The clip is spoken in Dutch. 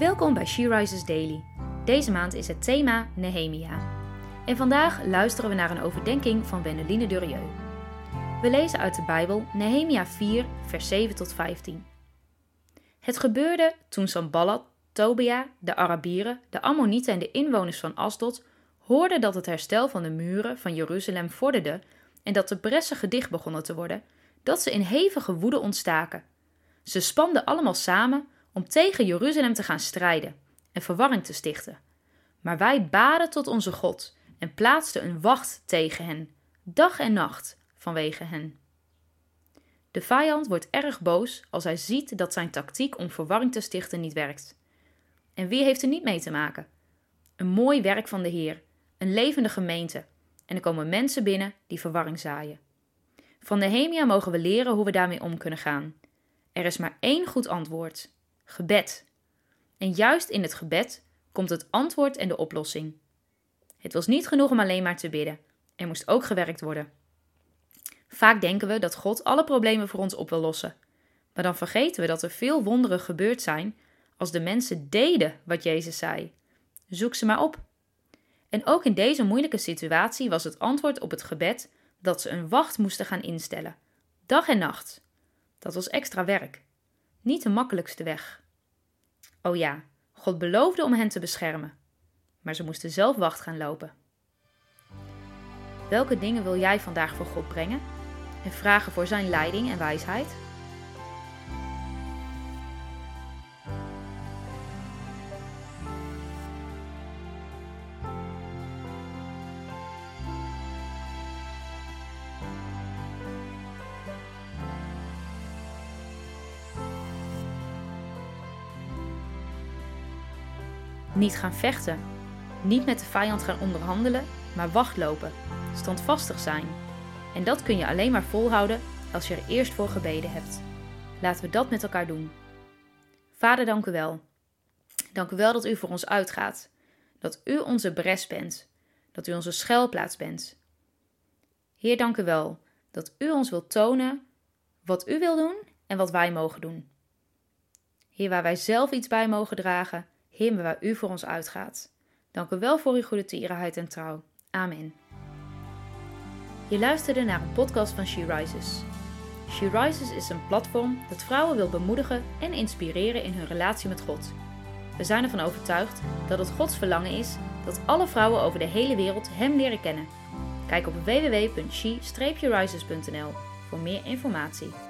Welkom bij She Rises Daily. Deze maand is het thema Nehemia. En vandaag luisteren we naar een overdenking van Wendeline Durieux. We lezen uit de Bijbel Nehemia 4, vers 7 tot 15. Het gebeurde toen Sanballat, Tobia, de Arabieren, de Ammonieten en de inwoners van Asdod hoorden dat het herstel van de muren van Jeruzalem vorderde en dat de bressen gedicht begonnen te worden, dat ze in hevige woede ontstaken. Ze spanden allemaal samen om tegen Jeruzalem te gaan strijden en verwarring te stichten. Maar wij baden tot onze God en plaatsten een wacht tegen hen, dag en nacht, vanwege hen. De vijand wordt erg boos als hij ziet dat zijn tactiek om verwarring te stichten niet werkt. En wie heeft er niet mee te maken? Een mooi werk van de Heer, een levende gemeente, en er komen mensen binnen die verwarring zaaien. Van Nehemia mogen we leren hoe we daarmee om kunnen gaan. Er is maar één goed antwoord: gebed. En juist in het gebed komt het antwoord en de oplossing. Het was niet genoeg om alleen maar te bidden. Er moest ook gewerkt worden. Vaak denken we dat God alle problemen voor ons op wil lossen. Maar dan vergeten we dat er veel wonderen gebeurd zijn als de mensen deden wat Jezus zei. Zoek ze maar op. En ook in deze moeilijke situatie was het antwoord op het gebed dat ze een wacht moesten gaan instellen, dag en nacht. Dat was extra werk. Niet de makkelijkste weg. Oh ja, God beloofde om hen te beschermen, maar ze moesten zelf wacht gaan lopen. Welke dingen wil jij vandaag voor God brengen en vragen voor Zijn leiding en wijsheid? Niet gaan vechten, niet met de vijand gaan onderhandelen, maar wachtlopen, standvastig zijn. En dat kun je alleen maar volhouden als je er eerst voor gebeden hebt. Laten we dat met elkaar doen. Vader, dank u wel. Dank u wel dat u voor ons uitgaat. Dat u onze bres bent. Dat u onze schuilplaats bent. Heer, dank u wel dat u ons wilt tonen wat u wil doen en wat wij mogen doen. Heer, waar wij zelf iets bij mogen dragen, Heer, waar u voor ons uitgaat. Dank u wel voor uw goede tierenheid en trouw. Amen. Je luisterde naar een podcast van She Rises. She Rises is een platform dat vrouwen wil bemoedigen en inspireren in hun relatie met God. We zijn ervan overtuigd dat het Gods verlangen is dat alle vrouwen over de hele wereld Hem leren kennen. Kijk op www.she-rises.nl voor meer informatie.